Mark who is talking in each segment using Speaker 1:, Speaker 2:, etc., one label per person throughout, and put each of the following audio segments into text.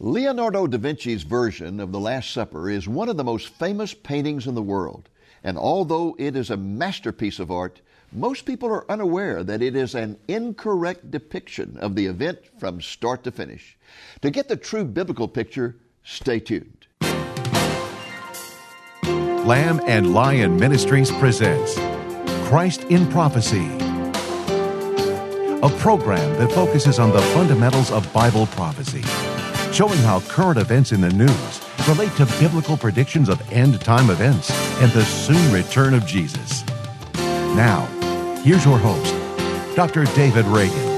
Speaker 1: Leonardo da Vinci's version of The Last Supper is one of the most famous paintings in the world. And although it is a masterpiece of art, most people are unaware that it is an incorrect depiction of the event from start to finish. To get the true biblical picture, stay tuned.
Speaker 2: Lamb and Lion Ministries presents Christ in Prophecy, a program that focuses on the fundamentals of Bible prophecy showing how current events in the news relate to biblical predictions of end time events and the soon return of Jesus. Now, here's your host, Dr. David Reagan.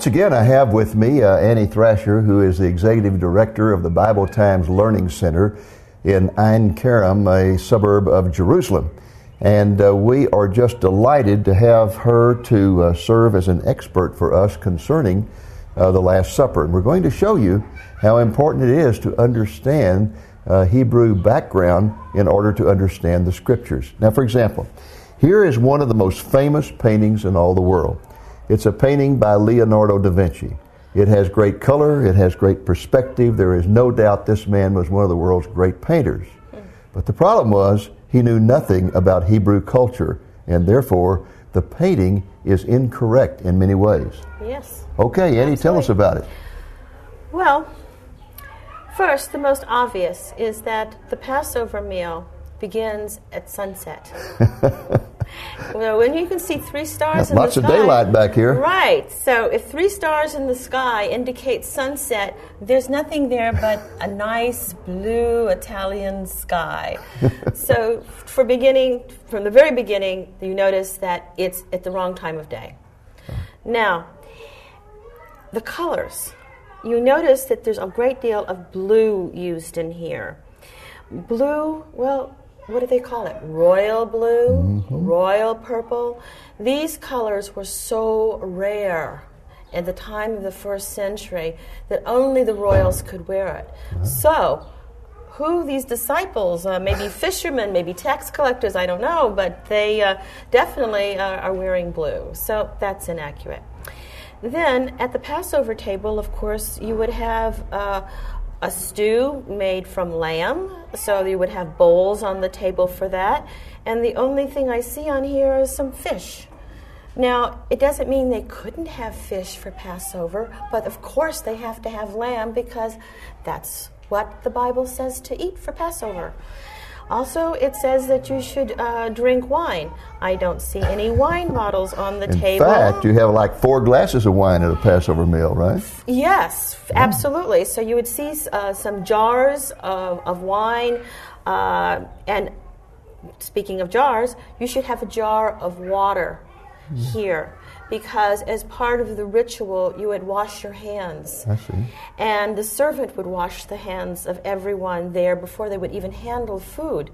Speaker 1: Once again, I have with me uh, Annie Thrasher, who is the executive director of the Bible Times Learning Center in Ein Kerem, a suburb of Jerusalem. And uh, we are just delighted to have her to uh, serve as an expert for us concerning uh, the Last Supper. And we're going to show you how important it is to understand uh, Hebrew background in order to understand the Scriptures. Now, for example, here is one of the most famous paintings in all the world. It's a painting by Leonardo da Vinci. It has great color, it has great perspective. There is no doubt this man was one of the world's great painters. But the problem was he knew nothing about Hebrew culture, and therefore the painting is incorrect in many ways.
Speaker 3: Yes.
Speaker 1: Okay, Annie, tell us about it.
Speaker 3: Well, first, the most obvious is that the Passover meal begins at sunset. well, when you can see three stars in
Speaker 1: Lots
Speaker 3: the
Speaker 1: of daylight back here.
Speaker 3: Right. So if three stars in the sky indicate sunset, there's nothing there but a nice blue Italian sky. so for beginning, from the very beginning, you notice that it's at the wrong time of day. Now, the colors. You notice that there's a great deal of blue used in here. Blue, well, what do they call it? Royal blue, mm-hmm. royal purple. These colors were so rare at the time of the first century that only the royals could wear it. So, who these disciples, uh, maybe fishermen, maybe tax collectors, I don't know, but they uh, definitely uh, are wearing blue. So that's inaccurate. Then at the Passover table, of course, you would have uh, a stew made from lamb, so you would have bowls on the table for that. And the only thing I see on here is some fish. Now, it doesn't mean they couldn't have fish for Passover, but of course they have to have lamb because that's what the Bible says to eat for Passover. Also, it says that you should uh, drink wine. I don't see any wine bottles on the
Speaker 1: In
Speaker 3: table.
Speaker 1: In fact, you have like four glasses of wine at a Passover meal, right?
Speaker 3: Yes, absolutely. So you would see uh, some jars of, of wine, uh, and speaking of jars, you should have a jar of water mm. here because as part of the ritual, you would wash your hands.
Speaker 1: I see.
Speaker 3: And the servant would wash the hands of everyone there before they would even handle food.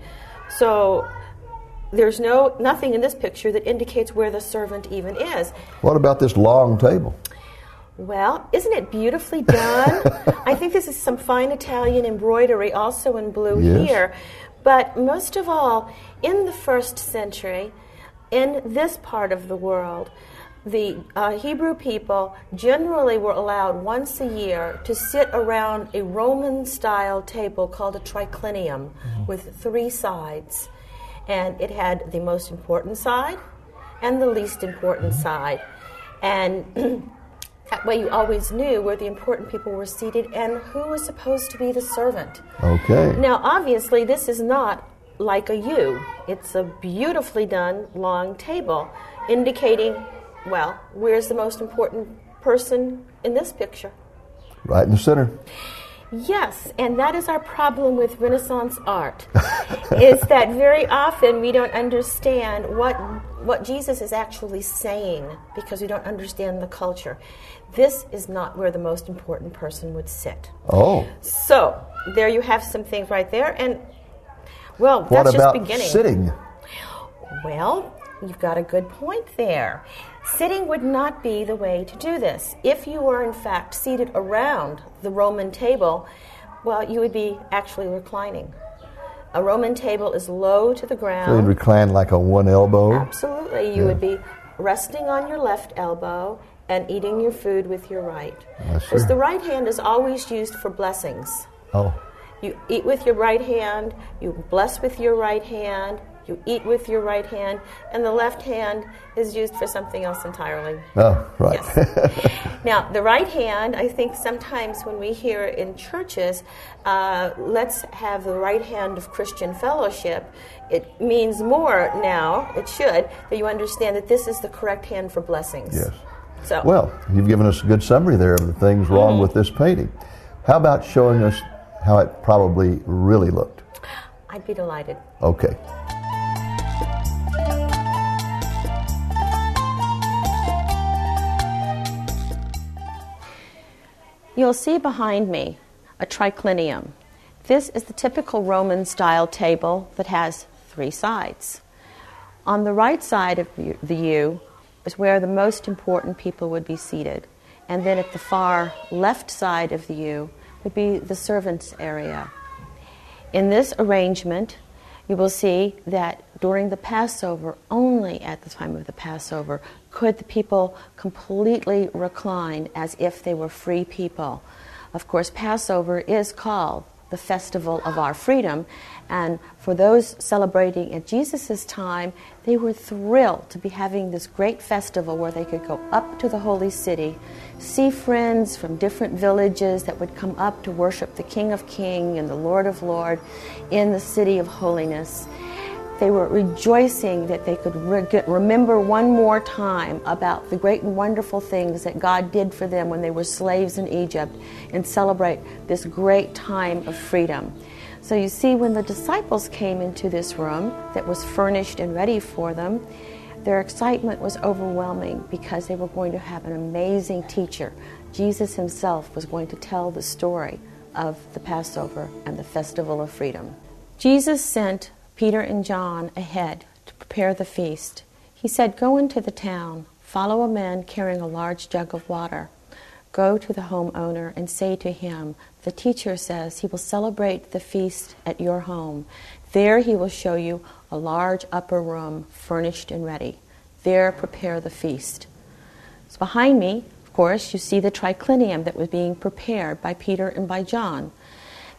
Speaker 3: So there's no nothing in this picture that indicates where the servant even is.
Speaker 1: What about this long table?
Speaker 3: Well, isn't it beautifully done? I think this is some fine Italian embroidery, also in blue
Speaker 1: yes.
Speaker 3: here. But most of all, in the first century, in this part of the world, the uh, Hebrew people generally were allowed once a year to sit around a Roman style table called a triclinium mm-hmm. with three sides. And it had the most important side and the least important side. And that way you always knew where the important people were seated and who was supposed to be the servant.
Speaker 1: Okay.
Speaker 3: Now, obviously, this is not like a U, it's a beautifully done long table indicating well, where's the most important person in this picture?
Speaker 1: Right in the center.
Speaker 3: Yes, and that is our problem with Renaissance art. is that very often we don't understand what what Jesus is actually saying because we don't understand the culture. This is not where the most important person would sit.
Speaker 1: Oh.
Speaker 3: So, there you have some things right there. And, well,
Speaker 1: What
Speaker 3: that's
Speaker 1: about
Speaker 3: just beginning.
Speaker 1: sitting?
Speaker 3: Well, you've got a good point there. Sitting would not be the way to do this. If you were, in fact, seated around the Roman table, well, you would be actually reclining. A Roman table is low to the ground.
Speaker 1: So you'd recline like on one elbow.
Speaker 3: Absolutely. You would be resting on your left elbow and eating your food with your right. Because
Speaker 1: sir.
Speaker 3: the right hand is always used for blessings.
Speaker 1: Oh,
Speaker 3: You eat with your right hand, you bless with your right hand, you eat with your right hand, and the left hand is used for something else entirely.
Speaker 1: oh, right.
Speaker 3: Yes. now, the right hand, I think sometimes when we hear in churches, uh, let's have the right hand of Christian fellowship, it means more now, it should, that you understand that this is the correct hand for blessings.
Speaker 1: Yes.
Speaker 3: So,
Speaker 1: Well, you've given us a good summary there of the things wrong
Speaker 3: Mm-hmm.
Speaker 1: with this painting. How about showing us how it probably really looked?
Speaker 3: I'd be delighted.
Speaker 1: Okay.
Speaker 3: You'll see behind me a triclinium. This is the typical Roman style table that has three sides. On the right side of the U is where the most important people would be seated. And then at the far left side of the U would be the servants' area. In this arrangement, you will see that during the Passover, only at the time of the Passover, could the people completely recline as if they were free people. Of course, Passover is called the festival of our freedom, and for those celebrating at Jesus' time, they were thrilled to be having this great festival where they could go up to the holy city, see friends from different villages that would come up to worship the King of Kings and the Lord of Lords in the city of holiness. They were rejoicing that they could re- remember one more time about the great and wonderful things that God did for them when they were slaves in Egypt and celebrate this great time of freedom. So you see, when the disciples came into this room that was furnished and ready for them, their excitement was overwhelming because they were going to have an amazing teacher. Jesus himself was going to tell the story of the Passover and the Festival of Freedom. Jesus sent Peter and John ahead to prepare the feast. He said, Go into the town, follow a man carrying a large jug of water. Go to the homeowner and say to him, The teacher says he will celebrate the feast at your home. There he will show you a large upper room furnished and ready. There prepare the feast. So behind me, of course, you see the triclinium that was being prepared by Peter and by John.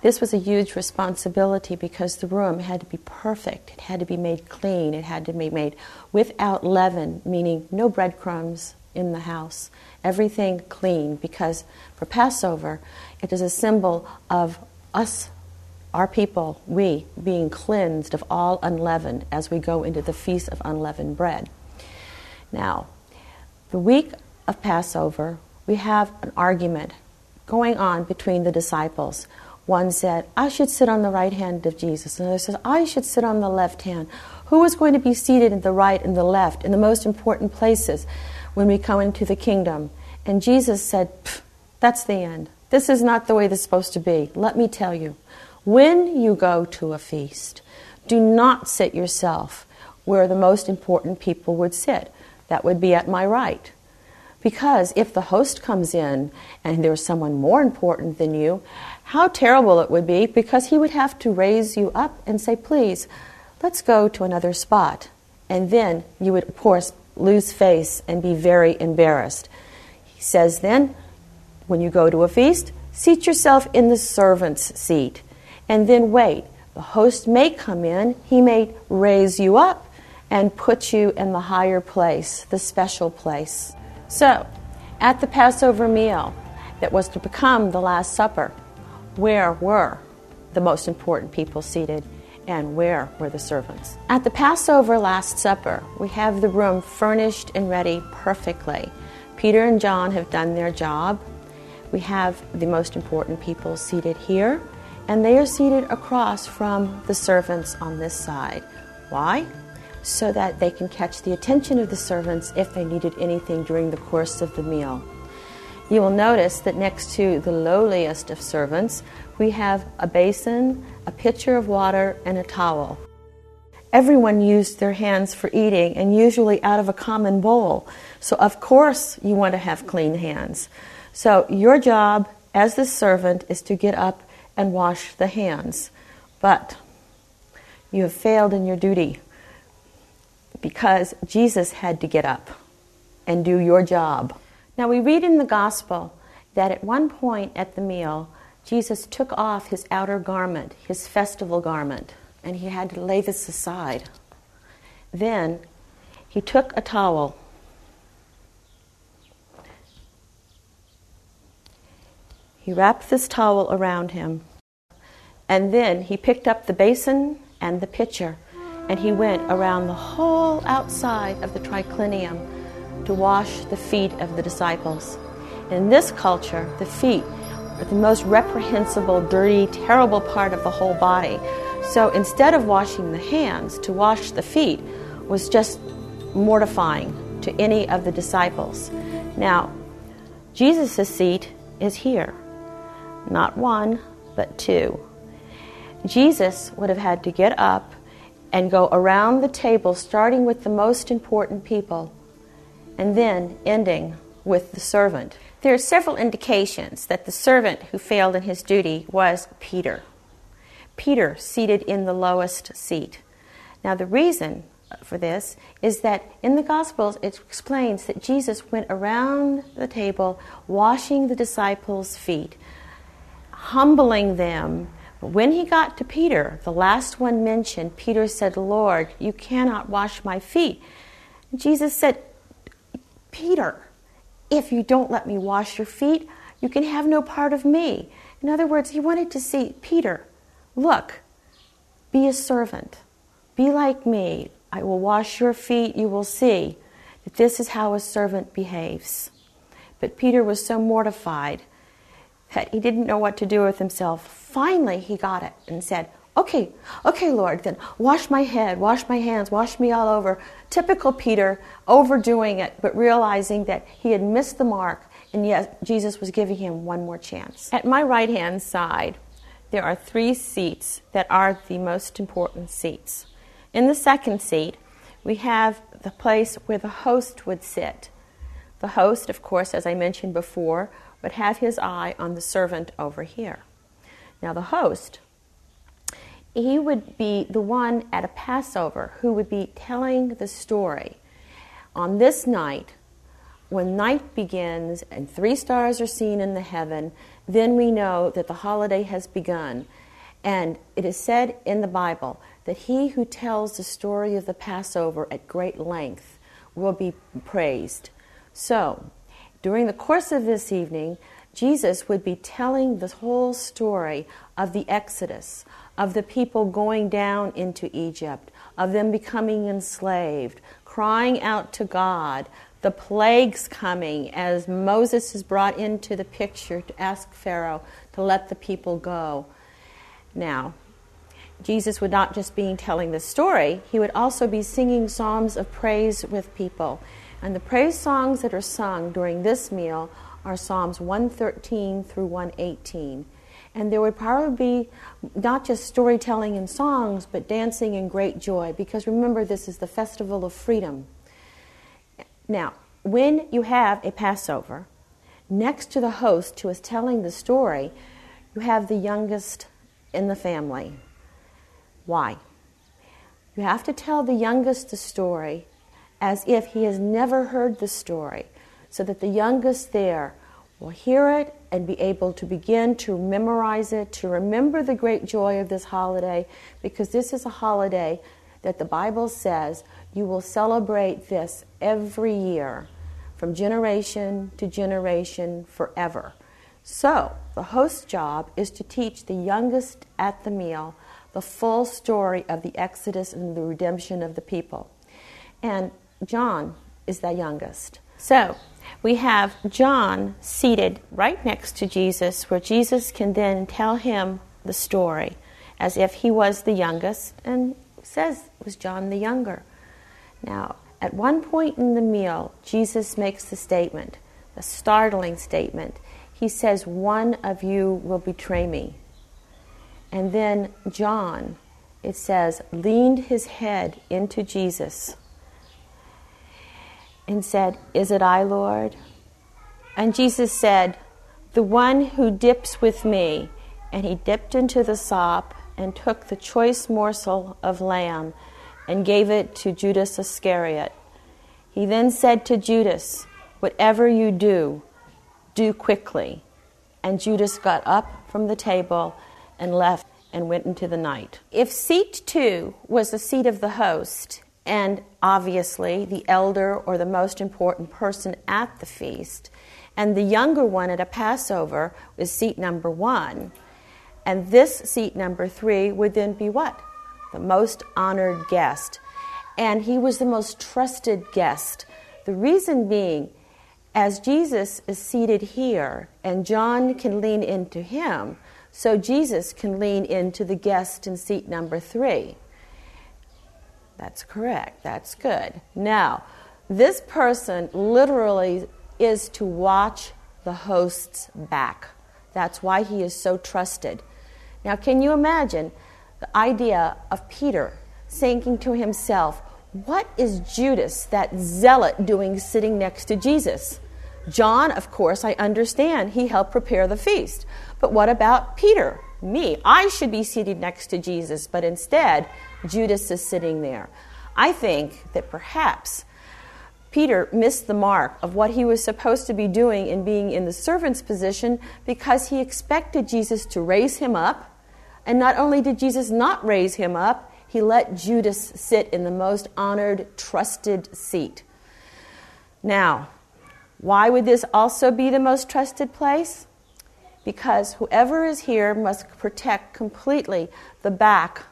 Speaker 3: This was a huge responsibility because the room had to be perfect. It had to be made clean. It had to be made without leaven, meaning no breadcrumbs in the house. Everything clean because for Passover, it is a symbol of us, our people, we being cleansed of all unleavened as we go into the feast of unleavened bread. Now, the week of Passover, we have an argument going on between the disciples. One said, I should sit on the right hand of Jesus. Another says, I should sit on the left hand. Who is going to be seated in the right and the left in the most important places when we come into the kingdom? And Jesus said, That's the end. This is not the way this is supposed to be. Let me tell you. When you go to a feast, do not sit yourself where the most important people would sit. That would be at my right. Because if the host comes in and there's someone more important than you, how terrible it would be because he would have to raise you up and say, please, let's go to another spot. And then you would, of course, lose face and be very embarrassed. He says then, when you go to a feast, seat yourself in the servant's seat and then wait. The host may come in, he may raise you up and put you in the higher place, the special place. So, at the Passover meal that was to become the Last Supper, where were the most important people seated and where were the servants? At the Passover Last Supper, we have the room furnished and ready perfectly. Peter and John have done their job. We have the most important people seated here, and they are seated across from the servants on this side. Why? So that they can catch the attention of the servants if they needed anything during the course of the meal. You will notice that next to the lowliest of servants, we have a basin, a pitcher of water, and a towel. Everyone used their hands for eating and usually out of a common bowl. So, of course, you want to have clean hands. So, your job as the servant is to get up and wash the hands. But you have failed in your duty because Jesus had to get up and do your job. Now, we read in the gospel that at one point at the meal, Jesus took off his outer garment, his festival garment, and he had to lay this aside. Then he took a towel. He wrapped this towel around him, and then he picked up the basin and the pitcher, and he went around the whole outside of the triclinium to wash the feet of the disciples. In this culture, the feet are the most reprehensible, dirty, terrible part of the whole body. So instead of washing the hands, to wash the feet was just mortifying to any of the disciples. Now, Jesus' seat is here. Not one, but two. Jesus would have had to get up and go around the table, starting with the most important people and then ending with the servant. There are several indications that the servant who failed in his duty was Peter. Peter seated in the lowest seat. Now, the reason for this is that in the Gospels it explains that Jesus went around the table washing the disciples' feet, humbling them. But when he got to Peter, the last one mentioned, Peter said, Lord, you cannot wash my feet. Jesus said, Peter, if you don't let me wash your feet, you can have no part of me. In other words, he wanted to see Peter, look, be a servant, be like me. I will wash your feet. You will see that this is how a servant behaves. But Peter was so mortified he didn't know what to do with himself. Finally, he got it and said, Okay, okay, Lord, then wash my head, wash my hands, wash me all over. Typical Peter, overdoing it, but realizing that he had missed the mark, and yet Jesus was giving him one more chance. At my right hand side, there are three seats that are the most important seats. In the second seat, we have the place where the host would sit. The host, of course, as I mentioned before, would have his eye on the servant over here. Now, the host he would be the one at a Passover who would be telling the story. On this night, when night begins and three stars are seen in the heaven, then we know that the holiday has begun. And it is said in the Bible that he who tells the story of the Passover at great length will be praised. So, during the course of this evening, Jesus would be telling the whole story of the Exodus, of the people going down into Egypt, of them becoming enslaved, crying out to God, the plagues coming as Moses is brought into the picture to ask Pharaoh to let the people go. Now, Jesus would not just be telling the story, he would also be singing psalms of praise with people. And the praise songs that are sung during this meal are Psalms 113 through 118. And there would probably be not just storytelling and songs, but dancing and great joy, because remember, this is the festival of freedom. Now, when you have a Passover, next to the host who is telling the story, you have the youngest in the family. Why? You have to tell the youngest the story as if he has never heard the story, so that the youngest there will hear it and be able to begin to memorize it, to remember the great joy of this holiday, because this is a holiday that the Bible says you will celebrate this every year from generation to generation forever. So, the host's job is to teach the youngest at the meal the full story of the Exodus and the redemption of the people. And John is the youngest. So, we have John seated right next to Jesus, where Jesus can then tell him the story as if he was the youngest and says was John the younger. Now, at one point in the meal, Jesus makes the statement, a startling statement. He says, One of you will betray me. And then John, it says, leaned his head into Jesus and said, Is it I, Lord? And Jesus said, The one who dips with me. And he dipped into the sop and took the choice morsel of lamb and gave it to Judas Iscariot. He then said to Judas, Whatever you do, do quickly. And Judas got up from the table and left and went into the night. If seat two was the seat of the host, and obviously the elder or the most important person at the feast, and the younger one at a Passover was seat number one, and this seat number three would then be what? The most honored guest. And he was the most trusted guest. The reason being, as Jesus is seated here and John can lean into him, so Jesus can lean into the guest in seat number three. That's correct. That's good. Now, this person literally is to watch the host's back. That's why he is so trusted. Now, can you imagine the idea of Peter thinking to himself, What is Judas, that zealot, doing sitting next to Jesus? John, of course, I understand. He helped prepare the feast. But what about Peter? Me. I should be seated next to Jesus, but instead, Judas is sitting there. I think that perhaps Peter missed the mark of what he was supposed to be doing in being in the servant's position because he expected Jesus to raise him up. And not only did Jesus not raise him up, he let Judas sit in the most honored, trusted seat. Now, why would this also be the most trusted place? Because whoever is here must protect completely the back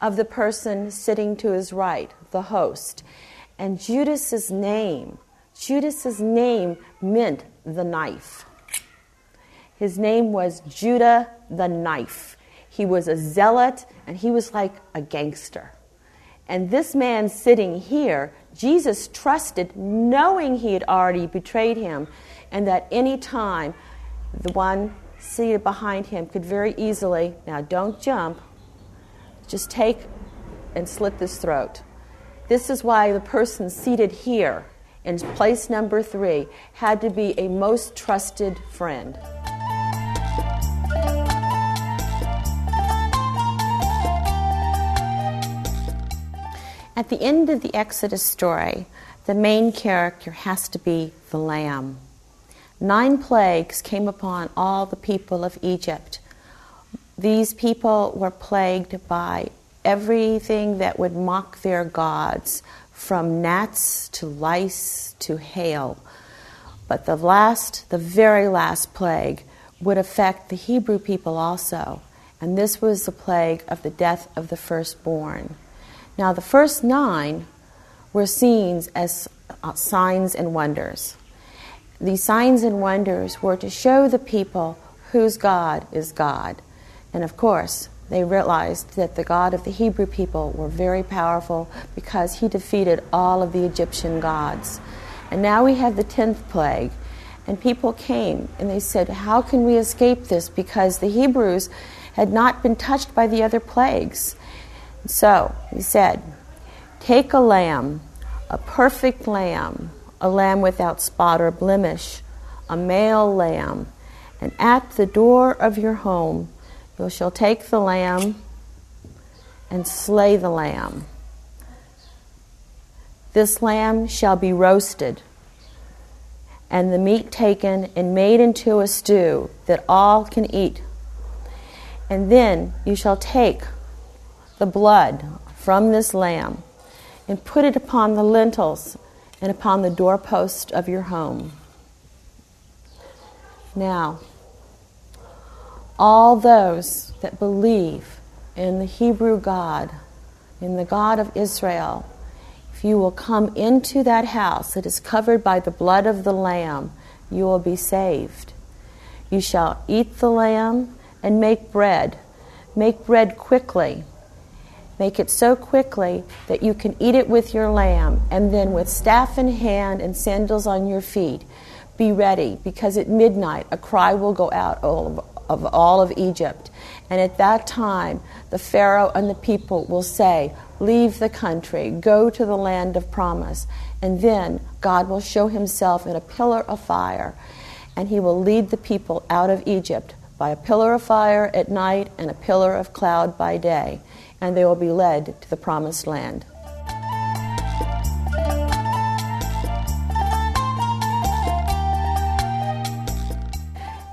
Speaker 3: of the person sitting to his right, the host. And Judas's name, Judas's name meant the knife. His name was Judah the knife. He was a zealot and he was like a gangster. And this man sitting here Jesus trusted, knowing he had already betrayed him, and that any time the one seated behind him could very easily, now don't jump, just take and slit this throat. This is why the person seated here in place number three had to be a most trusted friend. At the end of the Exodus story, the main character has to be the lamb. Nine plagues came upon all the people of Egypt. These people were plagued by everything that would mock their gods, from gnats to lice to hail. But the last, the very last plague, would affect the Hebrew people also, and this was the plague of the death of the firstborn. Now, the first nine were seen as uh, signs and wonders. These signs and wonders were to show the people whose God is God. And of course, they realized that the God of the Hebrew people were very powerful because he defeated all of the Egyptian gods. And now we have the 10th plague. And people came and they said, How can we escape this? Because the Hebrews had not been touched by the other plagues. So he said, Take a lamb, a perfect lamb, a lamb without spot or blemish, a male lamb, and at the door of your home you shall take the lamb and slay the lamb. This lamb shall be roasted, and the meat taken and made into a stew that all can eat. And then you shall take the blood from this lamb and put it upon the lintels and upon the doorpost of your home. Now, all those that believe in the Hebrew God, in the God of Israel, if you will come into that house that is covered by the blood of the Lamb, you will be saved. You shall eat the lamb and make bread. Make bread quickly Make it so quickly that you can eat it with your lamb, and then with staff in hand and sandals on your feet, be ready, because at midnight a cry will go out of, all of Egypt. And at that time, the Pharaoh and the people will say, Leave the country, go to the land of promise. And then God will show himself in a pillar of fire, and he will lead the people out of Egypt by a pillar of fire at night and a pillar of cloud by day and they will be led to the promised land.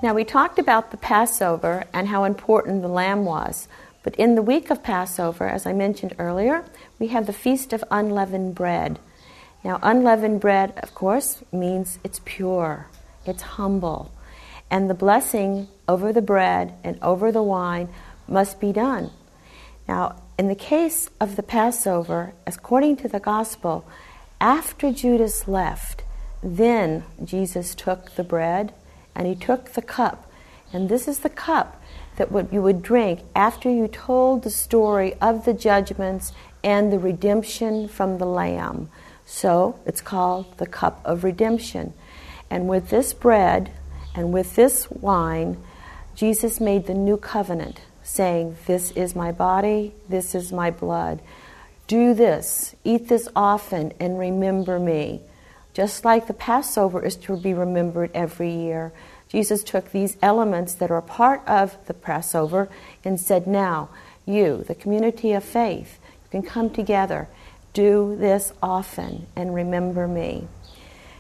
Speaker 3: Now, we talked about the Passover and how important the lamb was. But in the week of Passover, as I mentioned earlier, we have the Feast of Unleavened Bread. Now, unleavened bread, of course, means it's pure, it's humble. And the blessing over the bread and over the wine must be done. Now, in the case of the Passover, according to the gospel, after Judas left, then Jesus took the bread and he took the cup. And this is the cup that what you would drink after you told the story of the judgments and the redemption from the Lamb. So it's called the cup of redemption. And with this bread and with this wine, Jesus made the new covenant saying, This is my body, this is my blood. Do this, eat this often, and remember me. Just like the Passover is to be remembered every year, Jesus took these elements that are part of the Passover and said, Now, you, the community of faith, you can come together. Do this often and remember me.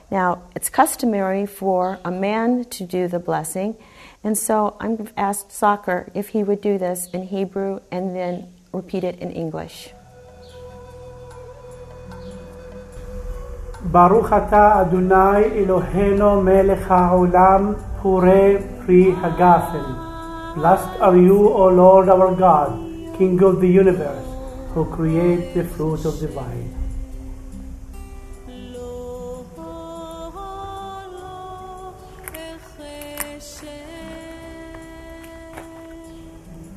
Speaker 3: Now, it's customary for a man to do the blessing, and so I'm asked Soccer if he would do this in Hebrew and then repeat it in English.
Speaker 4: Baruch Adonai Eloheinu melech haolam borei pri hagafen. Blessed are you, O Lord our God, King of the universe, who creates the fruit of the vine.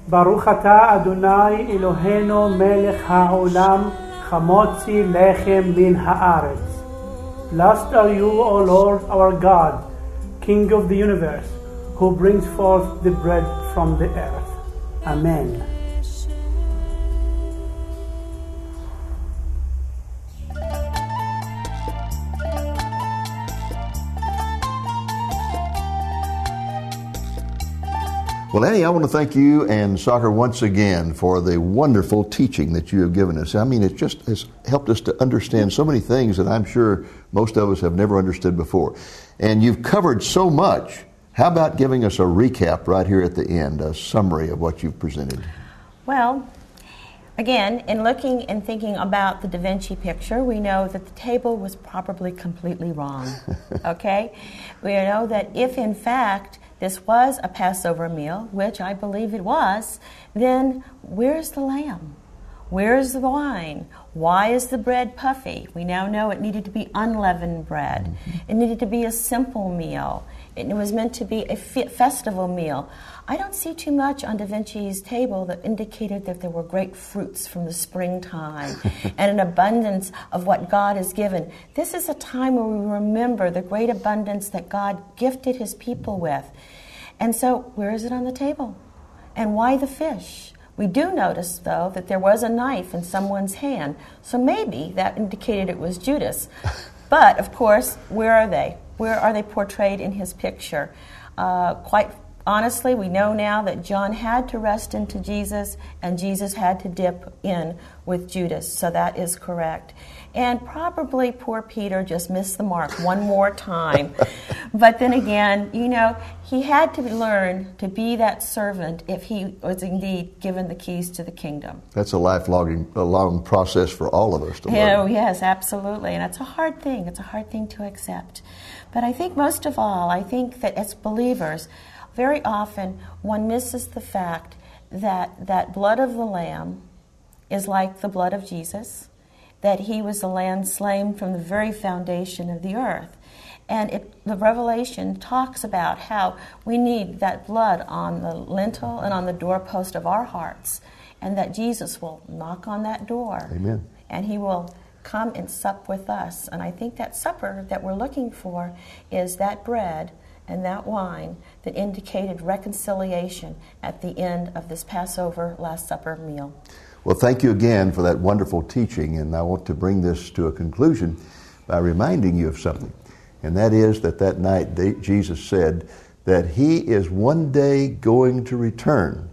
Speaker 4: Baruch Adonai Eloheinu melech haolam chamotzi lechem min haaretz. Blessed are you, O Lord our God, King of the universe, who brings forth the bread from the earth. Amen.
Speaker 1: Well, Annie, I want to thank you and Soccer once again for the wonderful teaching that you have given us. I mean, it just has helped us to understand so many things that I'm sure most of us have never understood before. And you've covered so much. How about giving us a recap right here at the end, a summary of what you've presented?
Speaker 3: Well, again, in looking and thinking about the Da Vinci picture, we know that the table was probably completely wrong. okay? We know that if, in fact, this was a Passover meal, which I believe it was, then where's the lamb? Where's the wine? Why is the bread puffy? We now know it needed to be unleavened bread. Mm-hmm. It needed to be a simple meal. It was meant to be a festival meal. I don't see too much on Da Vinci's table that indicated that there were great fruits from the springtime and an abundance of what God has given. This is a time where we remember the great abundance that God gifted his people with. And so, where is it on the table? And why the fish? We do notice, though, that there was a knife in someone's hand, so maybe that indicated it was Judas. But, of course, where are they? Where are they portrayed in his picture? Uh, quite honestly, we know now that John had to rest into Jesus and Jesus had to dip in with Judas, so that is correct. And probably poor Peter just missed the mark one more time. but then again, you know, he had to learn to be that servant if he was indeed given the keys to the kingdom.
Speaker 1: That's a lifelong a long process for all of us to
Speaker 3: learn.
Speaker 1: Oh,
Speaker 3: yes, absolutely. And it's a hard thing. It's a hard thing to accept. But I think most of all, I think that as believers, very often one misses the fact that that blood of the lamb is like the blood of Jesus that he was the lamb slain from the very foundation of the earth. And it, the Revelation talks about how we need that blood on the lintel and on the doorpost of our hearts. and that Jesus will knock on that door.
Speaker 5: Amen.
Speaker 3: And he will come and sup with us. And I think that supper that we're looking for is that bread and that wine that indicated reconciliation at the end of this Passover Last Supper meal.
Speaker 5: Well, thank you again for that wonderful teaching, and I want to bring this to a conclusion by reminding you of something, and that is that that night Jesus said that He is one day going to return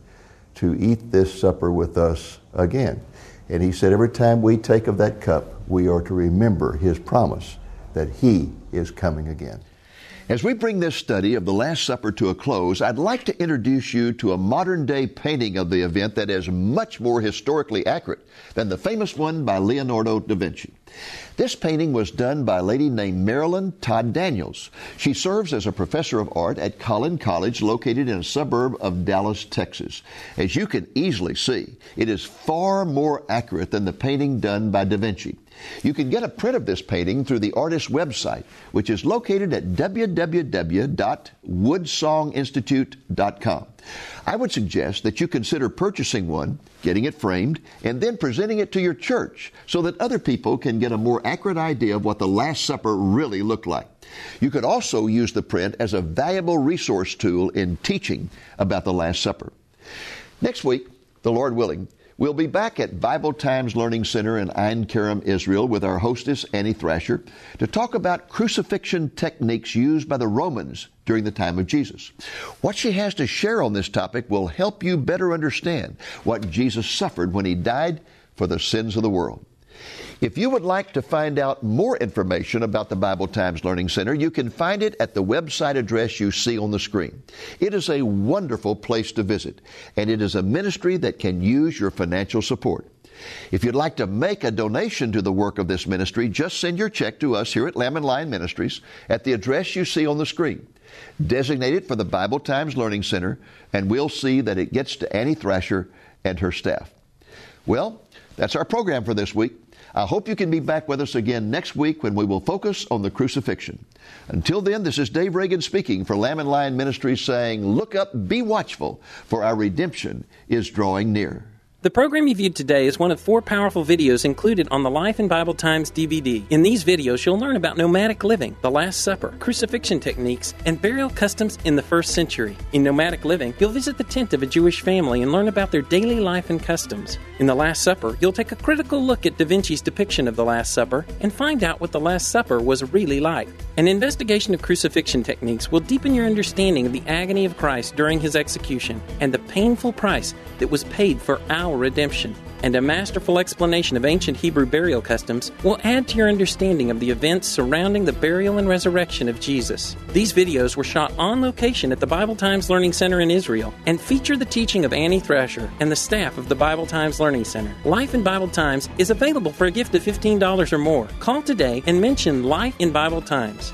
Speaker 5: to eat this supper with us again. And He said every time we take of that cup, we are to remember His promise that He is coming again.
Speaker 1: As we bring this study of the Last Supper to a close, I'd like to introduce you to a modern day painting of the event that is much more historically accurate than the famous one by Leonardo da Vinci. This painting was done by a lady named Marilyn Todd Daniels. She serves as a professor of art at Collin College, located in a suburb of Dallas, Texas. As you can easily see, it is far more accurate than the painting done by Da Vinci. You can get a print of this painting through the artist's website, which is located at www.woodsonginstitute.com. I would suggest that you consider purchasing one, getting it framed, and then presenting it to your church so that other people can get a more accurate idea of what the Last Supper really looked like. You could also use the print as a valuable resource tool in teaching about the Last Supper. Next week, the Lord willing, We'll be back at Bible Times Learning Center in Ein Kerem, Israel, with our hostess, Annie Thrasher, to talk about crucifixion techniques used by the Romans during the time of Jesus. What she has to share on this topic will help you better understand what Jesus suffered when he died for the sins of the world. If you would like to find out more information about the Bible Times Learning Center, you can find it at the website address you see on the screen. It is a wonderful place to visit, and it is a ministry that can use your financial support. If you'd like to make a donation to the work of this ministry, just send your check to us here at Lamb and Lion Ministries at the address you see on the screen. Designate it for the Bible Times Learning Center, and we'll see that it gets to Annie Thrasher and her staff. Well, that's our program for this week. I hope you can be back with us again next week when we will focus on the crucifixion. Until then, this is Dave Reagan speaking for Lamb and Lion Ministries saying, Look up, be watchful, for our redemption is drawing near.
Speaker 6: The program you viewed today is one of four powerful videos included on the Life in Bible Times DVD. In these videos, you'll learn about nomadic living, the Last Supper, crucifixion techniques, and burial customs in the first century. In nomadic living, you'll visit the tent of a Jewish family and learn about their daily life and customs. In the Last Supper, you'll take a critical look at Da Vinci's depiction of the Last Supper and find out what the Last Supper was really like. An investigation of crucifixion techniques will deepen your understanding of the agony of Christ during his execution and the painful price that was paid for our redemption, and a masterful explanation of ancient Hebrew burial customs will add to your understanding of the events surrounding the burial and resurrection of Jesus. These videos were shot on location at the Bible Times Learning Center in Israel and feature the teaching of Annie Thrasher and the staff of the Bible Times Learning Center. Life in Bible Times is available for a gift of $15 or more. Call today and mention Life in Bible Times.